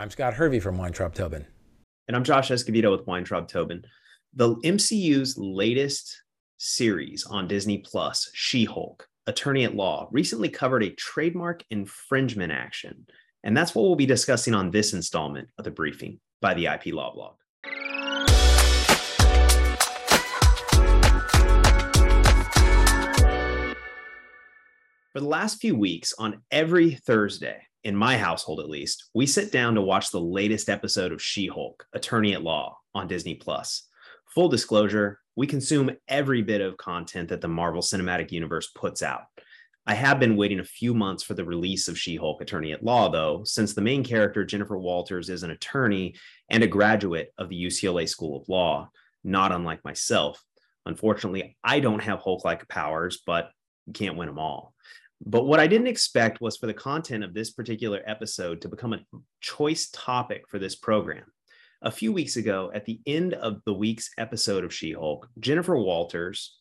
I'm Scott Hervey from Weintraub Tobin. And I'm Josh Escovedo with Weintraub Tobin. The MCU's latest series on Disney Plus, She Hulk, Attorney at Law, recently covered a trademark infringement action. And that's what we'll be discussing on this installment of the briefing by the IP Law Blog. For the last few weeks, on every Thursday, in my household at least, we sit down to watch the latest episode of She Hulk, Attorney at Law on Disney Plus. Full disclosure, we consume every bit of content that the Marvel Cinematic Universe puts out. I have been waiting a few months for the release of She Hulk Attorney at Law, though, since the main character, Jennifer Walters, is an attorney and a graduate of the UCLA School of Law, not unlike myself. Unfortunately, I don't have Hulk like powers, but you can't win them all. But what I didn't expect was for the content of this particular episode to become a choice topic for this program. A few weeks ago, at the end of the week's episode of She Hulk, Jennifer Walters,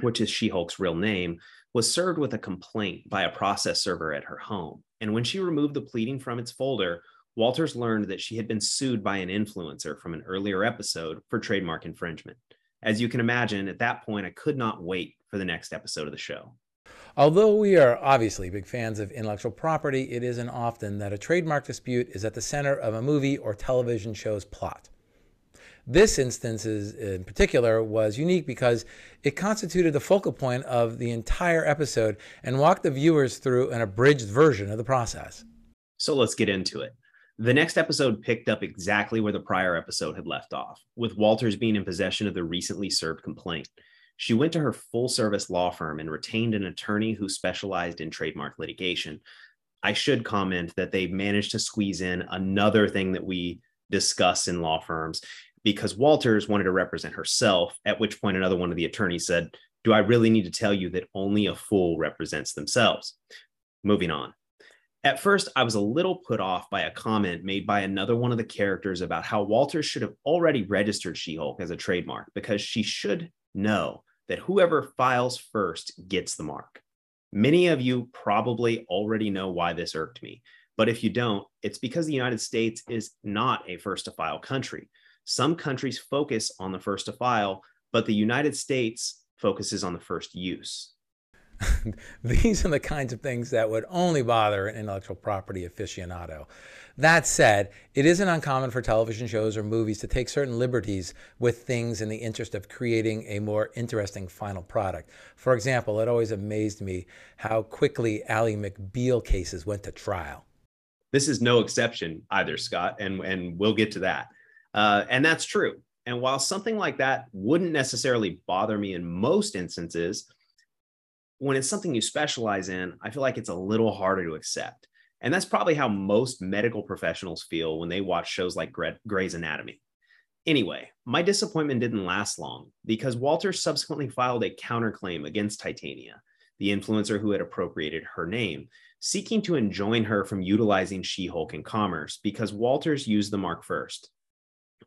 which is She Hulk's real name, was served with a complaint by a process server at her home. And when she removed the pleading from its folder, Walters learned that she had been sued by an influencer from an earlier episode for trademark infringement. As you can imagine, at that point, I could not wait for the next episode of the show. Although we are obviously big fans of intellectual property, it isn't often that a trademark dispute is at the center of a movie or television show's plot. This instance is, in particular was unique because it constituted the focal point of the entire episode and walked the viewers through an abridged version of the process. So let's get into it. The next episode picked up exactly where the prior episode had left off, with Walters being in possession of the recently served complaint. She went to her full service law firm and retained an attorney who specialized in trademark litigation. I should comment that they managed to squeeze in another thing that we discuss in law firms because Walters wanted to represent herself, at which point another one of the attorneys said, Do I really need to tell you that only a fool represents themselves? Moving on. At first, I was a little put off by a comment made by another one of the characters about how Walters should have already registered She Hulk as a trademark because she should know that whoever files first gets the mark. Many of you probably already know why this irked me, but if you don't, it's because the United States is not a first to file country. Some countries focus on the first to file, but the United States focuses on the first use. These are the kinds of things that would only bother an intellectual property aficionado. That said, it isn't uncommon for television shows or movies to take certain liberties with things in the interest of creating a more interesting final product. For example, it always amazed me how quickly Ally McBeal cases went to trial. This is no exception either, Scott, and, and we'll get to that. Uh, and that's true. And while something like that wouldn't necessarily bother me in most instances, when it's something you specialize in, I feel like it's a little harder to accept. And that's probably how most medical professionals feel when they watch shows like Grey's Anatomy. Anyway, my disappointment didn't last long because Walter subsequently filed a counterclaim against Titania, the influencer who had appropriated her name, seeking to enjoin her from utilizing She Hulk in commerce because Walters used the mark first.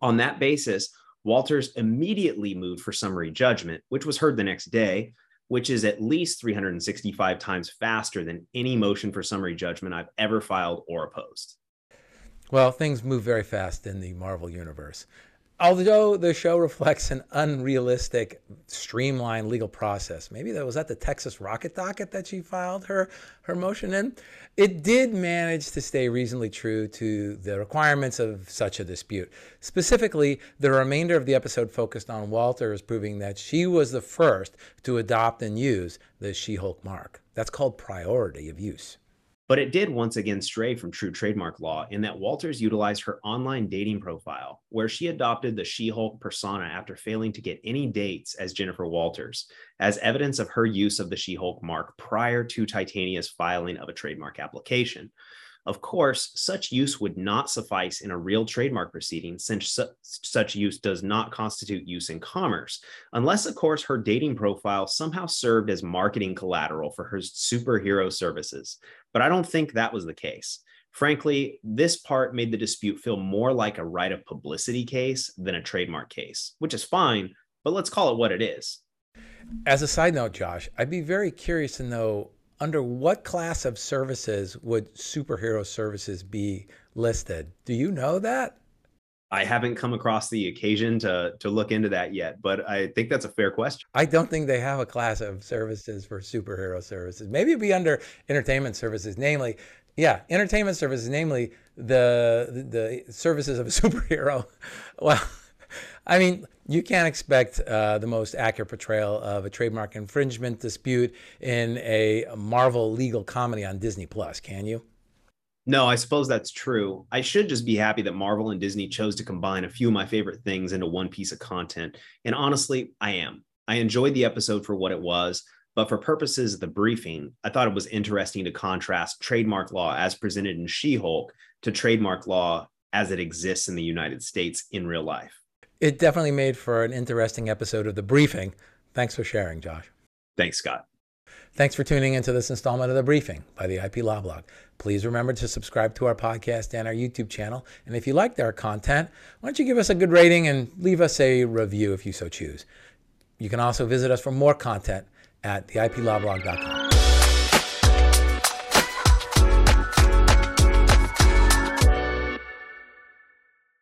On that basis, Walters immediately moved for summary judgment, which was heard the next day, which is at least 365 times faster than any motion for summary judgment I've ever filed or opposed. Well, things move very fast in the Marvel universe. Although the show reflects an unrealistic, streamlined legal process, maybe that was that the Texas Rocket docket that she filed her, her motion in. It did manage to stay reasonably true to the requirements of such a dispute. Specifically, the remainder of the episode focused on Walters proving that she was the first to adopt and use the She Hulk mark. That's called priority of use. But it did once again stray from true trademark law in that Walters utilized her online dating profile, where she adopted the She Hulk persona after failing to get any dates as Jennifer Walters, as evidence of her use of the She Hulk mark prior to Titania's filing of a trademark application. Of course, such use would not suffice in a real trademark proceeding since su- such use does not constitute use in commerce, unless, of course, her dating profile somehow served as marketing collateral for her superhero services. But I don't think that was the case. Frankly, this part made the dispute feel more like a right of publicity case than a trademark case, which is fine, but let's call it what it is. As a side note, Josh, I'd be very curious to know under what class of services would superhero services be listed. Do you know that? I haven't come across the occasion to to look into that yet, but I think that's a fair question. I don't think they have a class of services for superhero services. Maybe it'd be under entertainment services, namely, yeah, entertainment services, namely the the services of a superhero. Well, I mean, you can't expect uh, the most accurate portrayal of a trademark infringement dispute in a Marvel legal comedy on Disney Plus, can you? No, I suppose that's true. I should just be happy that Marvel and Disney chose to combine a few of my favorite things into one piece of content. And honestly, I am. I enjoyed the episode for what it was, but for purposes of the briefing, I thought it was interesting to contrast trademark law as presented in She Hulk to trademark law as it exists in the United States in real life. It definitely made for an interesting episode of the briefing. Thanks for sharing, Josh. Thanks, Scott. Thanks for tuning into this installment of The Briefing by the IP Law Blog. Please remember to subscribe to our podcast and our YouTube channel. And if you liked our content, why don't you give us a good rating and leave us a review if you so choose. You can also visit us for more content at theiplawblog.com.